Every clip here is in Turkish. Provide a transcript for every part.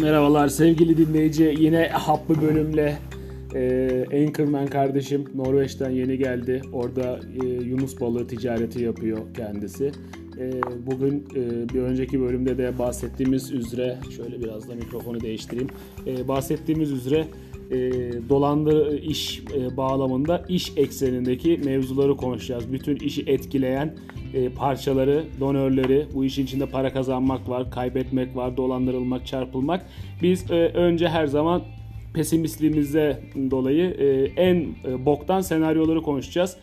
Merhabalar sevgili dinleyici. Yine haplı bölümle e, Anchorman kardeşim Norveç'ten yeni geldi. Orada e, Yunus balığı ticareti yapıyor kendisi. E, bugün e, bir önceki bölümde de bahsettiğimiz üzere şöyle biraz da mikrofonu değiştireyim. E, bahsettiğimiz üzere e, dolandır iş e, bağlamında iş eksenindeki mevzuları konuşacağız. Bütün işi etkileyen e, parçaları, donörleri, bu işin içinde para kazanmak var, kaybetmek var, dolandırılmak, çarpılmak. Biz e, önce her zaman pesimistliğimize dolayı e, en e, boktan senaryoları konuşacağız.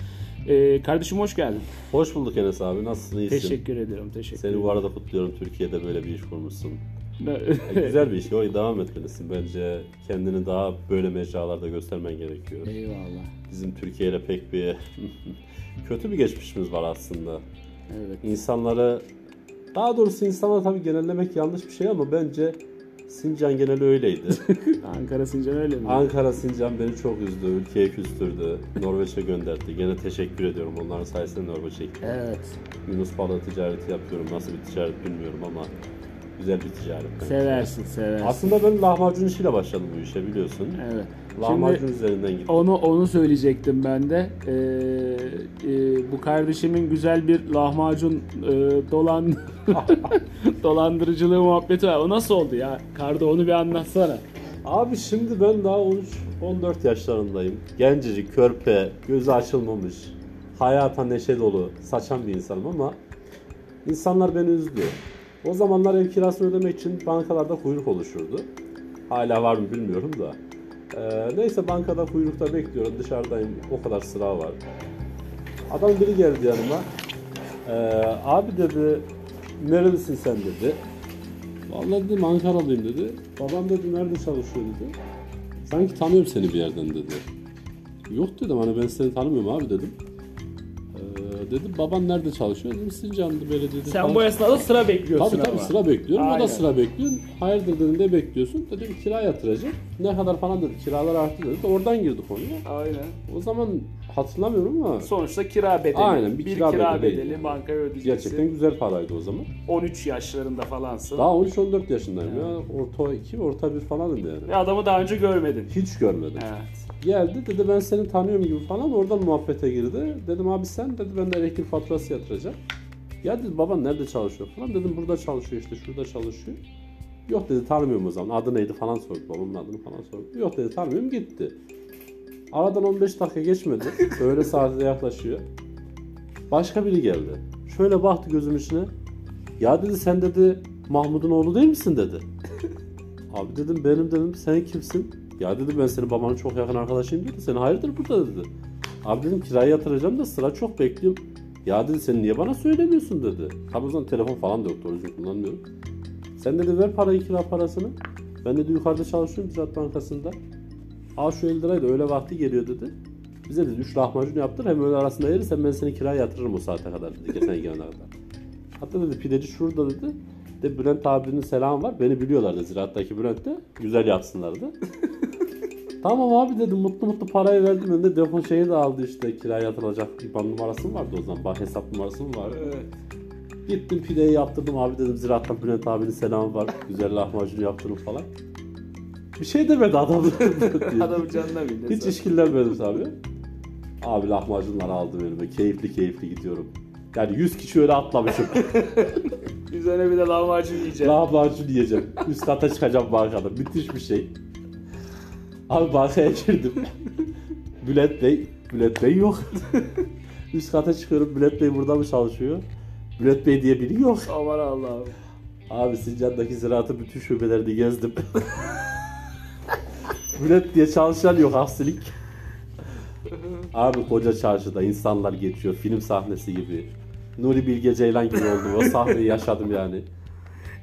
E, kardeşim hoş geldin. Hoş bulduk Enes abi. Nasılsın? İyisin. Teşekkür ediyorum. Teşekkür Seni bu arada kutluyorum. Türkiye'de böyle bir iş kurmuşsun. E, Güzel bir iş. O devam etmelisin. Bence kendini daha böyle mecralarda göstermen gerekiyor. Eyvallah. Bizim Türkiye ile pek bir kötü bir geçmişimiz var aslında. Evet. İnsanları daha doğrusu insanlar tabii genellemek yanlış bir şey ama bence Sincan geneli öyleydi. Ankara Sincan öyle mi? Ankara Sincan beni çok üzdü, ülkeye küstürdü, Norveç'e gönderdi. Gene teşekkür ediyorum onların sayesinde Norveç'e gittim. Evet. Yunus balığı ticareti yapıyorum. Nasıl bir ticaret bilmiyorum ama güzel bir ticaret. Seversin, seversin. Aslında ben lahmacun işiyle başladım bu işe biliyorsun. Evet. Lahmacun Şimdi üzerinden gittim. onu onu söyleyecektim ben de. Ee, e, bu kardeşimin güzel bir lahmacun e, dolan dolandırıcılığı muhabbeti var. O nasıl oldu ya? Kardo onu bir anlatsana. Abi şimdi ben daha 13 14 yaşlarındayım. Gencecik, körpe, gözü açılmamış, hayata neşe dolu, saçan bir insanım ama insanlar beni üzdü. O zamanlar ev kirasını ödemek için bankalarda kuyruk oluşurdu. Hala var mı bilmiyorum da. Ee, neyse bankada kuyrukta bekliyorum. Dışarıdayım. O kadar sıra var. Adam biri geldi yanıma. Ee, abi dedi nerelisin sen dedi. Vallahi dedim Ankaralıyım dedi. Babam dedi nerede çalışıyor dedi. Sanki tanıyorum seni bir yerden dedi. Yok dedim hani ben seni tanımıyorum abi dedim. Dedim baban nerede çalışıyor dedim Sincan'da belediyede Sen bu esnada sıra bekliyorsun Tabii tabii ama. sıra bekliyorum. O Aynen. da sıra bekliyor. Hayırdır dedim ne bekliyorsun? Dedim kira yatıracağım. Ne kadar falan dedi. Kiralar arttı dedi. Oradan girdik konuya. Aynen. O zaman hatırlamıyorum ama Sonuçta kira bedeli. Aynen, bir bir kira kira, bedeli. bedeli bankaya ödeyeceksin. gerçekten güzel paraydı o zaman. 13 yaşlarında falansın. Daha 13-14 yaşındayım ya. Orta 2 orta 1 falanım yani. Ve adamı daha önce görmedin. Hiç görmedim. Evet. Geldi dedi ben seni tanıyorum gibi falan oradan muhabbete girdi. Dedim abi sen dedi ben de elektrik faturası yatıracağım. Ya dedi baban nerede çalışıyor falan dedim burada çalışıyor işte şurada çalışıyor. Yok dedi tanımıyorum o zaman adı neydi falan sordu babamın adını falan sordu. Yok dedi tanımıyorum gitti. Aradan 15 dakika geçmedi. Öğle saate yaklaşıyor. Başka biri geldi. Şöyle baktı gözüm içine. Ya dedi sen dedi Mahmut'un oğlu değil misin dedi. Abi dedim benim dedim sen kimsin? Ya dedi ben senin babanın çok yakın arkadaşıyım dedi. Sen hayırdır burada dedi. Abi dedim kirayı yatıracağım da sıra çok bekliyorum. Ya dedi sen niye bana söylemiyorsun dedi. Tabi o zaman telefon falan da yoktu o yüzden kullanmıyorum. Sen dedi ver parayı kira parasını. Ben dedi yukarıda çalışıyorum Ziraat Bankası'nda. Al şu 50 lirayı da öyle vakti geliyor dedi. Bize dedi 3 lahmacun yaptır hem öyle arasında yeriz hem ben seni kiraya yatırırım o saate kadar dedi. Geçen gelene kadar. Hatta dedi pideci şurada dedi. De Bülent abinin selamı var. Beni biliyorlardı Ziraat'taki Bülent de. Güzel yapsınlardı. tamam abi dedim mutlu mutlu parayı verdim. Ben de depo şeyi de aldı işte kiraya yatırılacak IBAN numarası mı vardı o zaman? Bah hesap numarası mı vardı? Evet. Gittim pideyi yaptırdım abi dedim Ziraat'tan Bülent abinin selamı var. Güzel lahmacun yaptırın falan. Bir şey demedi adam. Adamın canına bindi. Hiç işkillenmedim tabii. Abi lahmacunları aldım elime. Keyifli keyifli gidiyorum. Yani 100 kişi öyle atlamışım. Üzerine bir de lahmacun yiyeceğim. lahmacun yiyeceğim. Üst kata çıkacağım bankada. Müthiş bir şey. Abi bankaya girdim. Bülent Bey. Bülent Bey yok. Üst kata çıkıyorum. Bülent Bey burada mı çalışıyor? Bülent Bey diye biri yok. Aman Allah'ım. Abi Sincan'daki ziraatın bütün şubelerini gezdim. Bülent diye çalışan yok aksilik. Abi koca çarşıda insanlar geçiyor film sahnesi gibi. Nuri Bilge Ceylan gibi oldum. O sahneyi yaşadım yani.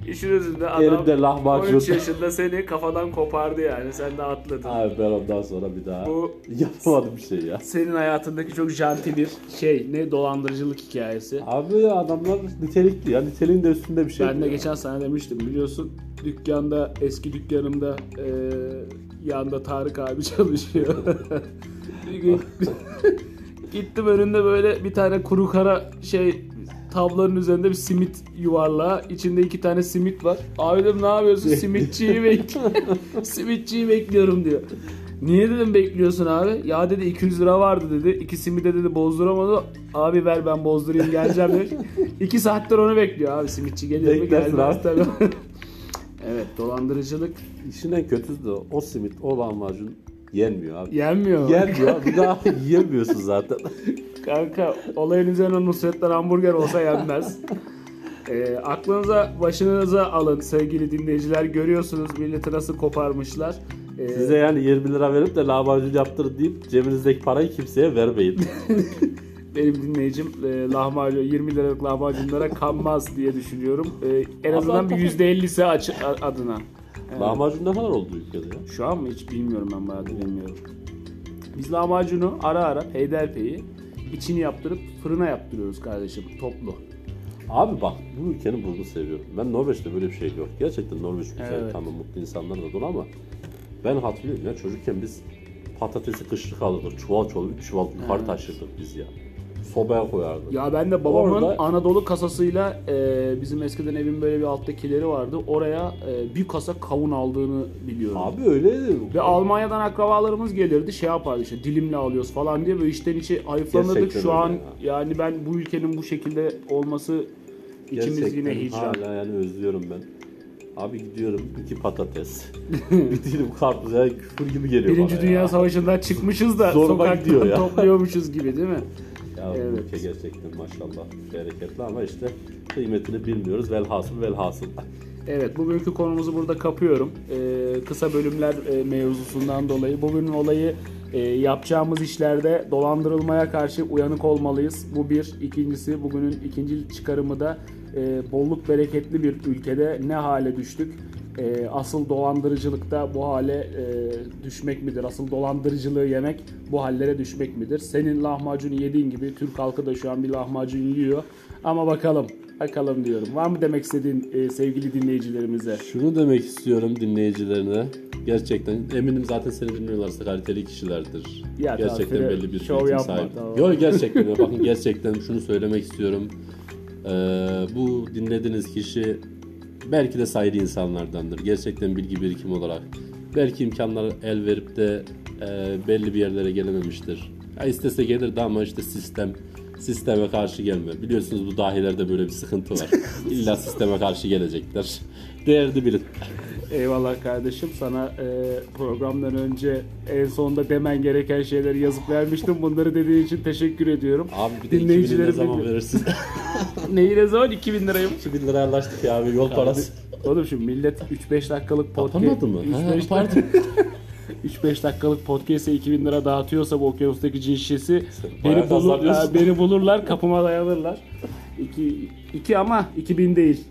İşin özünde adam Elimde lahmacun. 13 yaşında seni kafadan kopardı yani. Sen de atladın. Abi ben ondan sonra bir daha Bu- yapamadım bir şey ya. Senin hayatındaki çok janti bir şey. Ne dolandırıcılık hikayesi. Abi adamlar nitelikli ya. Niteliğin de üstünde bir şey. Ben de ya. geçen sene demiştim biliyorsun dükkanda eski dükkanımda e, yanda Tarık abi çalışıyor. bir gün gittim önünde böyle bir tane kuru kara şey tablonun üzerinde bir simit yuvarlağı. içinde iki tane simit var. Abi dedim ne yapıyorsun? Simitçiyi bek Simitçiyi bekliyorum diyor. Niye dedim bekliyorsun abi? Ya dedi 200 lira vardı dedi. İki simide dedi bozduramadı. Abi ver ben bozdurayım geleceğim demiş. İki saattir onu bekliyor abi. Simitçi geliyor mu? Gelmez abi. tabii. evet dolandırıcılık İşin en kötüsü de o simit, o lahmacun yenmiyor abi. yenmiyor. Yenmiyor. Bir daha yiyemiyorsun zaten. Kanka olayın üzerine Nusret'ten hamburger olsa yenmez. Ee, aklınıza başınıza alın sevgili dinleyiciler. Görüyorsunuz milleti nasıl koparmışlar. Ee, Size yani 20 lira verip de lahmacun yaptır deyip cebinizdeki parayı kimseye vermeyin. benim dinleyicim e, lahmacun 20 liralık lahmacunlara kanmaz diye düşünüyorum. Ee, en azından bir hakikaten. %50'si aç, adına. Evet. lahmacun ne kadar oldu ülkede ya? Şu an mı hiç bilmiyorum ben bayağı bilmiyorum. Biz lahmacunu ara ara peyderpeyi içini yaptırıp fırına yaptırıyoruz kardeşim toplu. Abi bak bu ülkenin burnunu seviyorum. Ben Norveç'te böyle bir şey yok. Gerçekten Norveç güzel, Evet. tamam mutlu insanlar da dolu ama ben hatırlıyorum ya çocukken biz patatesi kışlık alırdık. Çuval çuval, üç çuval yukarı taşırdık biz ya. Sobaya koyardık. Ya ben de babamın Orada- Anadolu kasasıyla e, bizim eskiden evin böyle bir alttakileri vardı. Oraya e, bir kasa kavun aldığını biliyorum. Abi öyle Ve Almanya'dan akrabalarımız gelirdi şey yapardı işte dilimle alıyoruz falan diye böyle içten içe hayıflanırdık. Şu an öyle yani ben bu ülkenin bu şekilde olması içimiz Gerçekten yine hicran. hala yani özlüyorum ben. Abi gidiyorum iki patates. bir dilim karpuz ya küfür gibi geliyor Birinci bana Dünya ya. Savaşı'ndan çıkmışız da Zoruma sokaktan gidiyor ya. topluyormuşuz gibi değil mi? Ya bu Evet. ülke gerçekten maşallah bereketli ama işte kıymetini bilmiyoruz. Velhasıl velhasıl. Evet bugünkü konumuzu burada kapıyorum. Ee, kısa bölümler e, mevzusundan dolayı. Bugünün olayı e, yapacağımız işlerde dolandırılmaya karşı uyanık olmalıyız. Bu bir. İkincisi bugünün ikinci çıkarımı da e, bolluk bereketli bir ülkede ne hale düştük? E, asıl dolandırıcılıkta bu hale e, düşmek midir? Asıl dolandırıcılığı yemek bu hallere düşmek midir? Senin lahmacunu yediğin gibi Türk halkı da şu an bir lahmacun yiyor. Ama bakalım, bakalım diyorum. Var mı demek istediğin e, sevgili dinleyicilerimize? Şunu demek istiyorum dinleyicilerine. Gerçekten eminim zaten seni dinliyorlarsa kaliteli kişilerdir. Ya gerçekten tamam, belli bir şov sahibi. tamam. Yok gerçekten bakın gerçekten şunu söylemek istiyorum. Ee, bu dinlediğiniz kişi belki de saygı insanlardandır. Gerçekten bilgi birikim olarak. Belki imkanlar el verip de e, belli bir yerlere gelememiştir. Ya istese gelirdi ama işte sistem sisteme karşı gelmiyor. Biliyorsunuz bu dahilerde böyle bir sıkıntı var. İlla sisteme karşı gelecekler. Değerli bilin. Eyvallah kardeşim. Sana e, programdan önce en sonunda demen gereken şeyleri yazıp vermiştim. Bunları dediğin için teşekkür ediyorum. Abi bir de 2000'i ne zaman bilmiyor. verirsin? Neyi ne zaman? 2000 lirayım. 2000 liraya anlaştık ya abi yol parası. Oğlum şimdi millet 3-5 dakikalık podcast... Mı? Ha, 3-5 pardon. 3-5 dakikalık podcast'e 2000 lira dağıtıyorsa bu okyanustaki cin şişesi beni, bulur, beni bulurlar kapıma dayanırlar. 2 2 ama 2000 değil.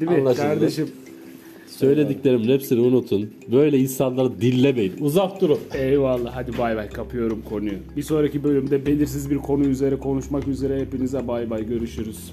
Değil mi Anlaşıldı. kardeşim? Söylediklerimin hepsini unutun. Böyle insanları dillemeyin. Uzak durun. Eyvallah hadi bay bay kapıyorum konuyu. Bir sonraki bölümde belirsiz bir konu üzere konuşmak üzere hepinize bay bay görüşürüz.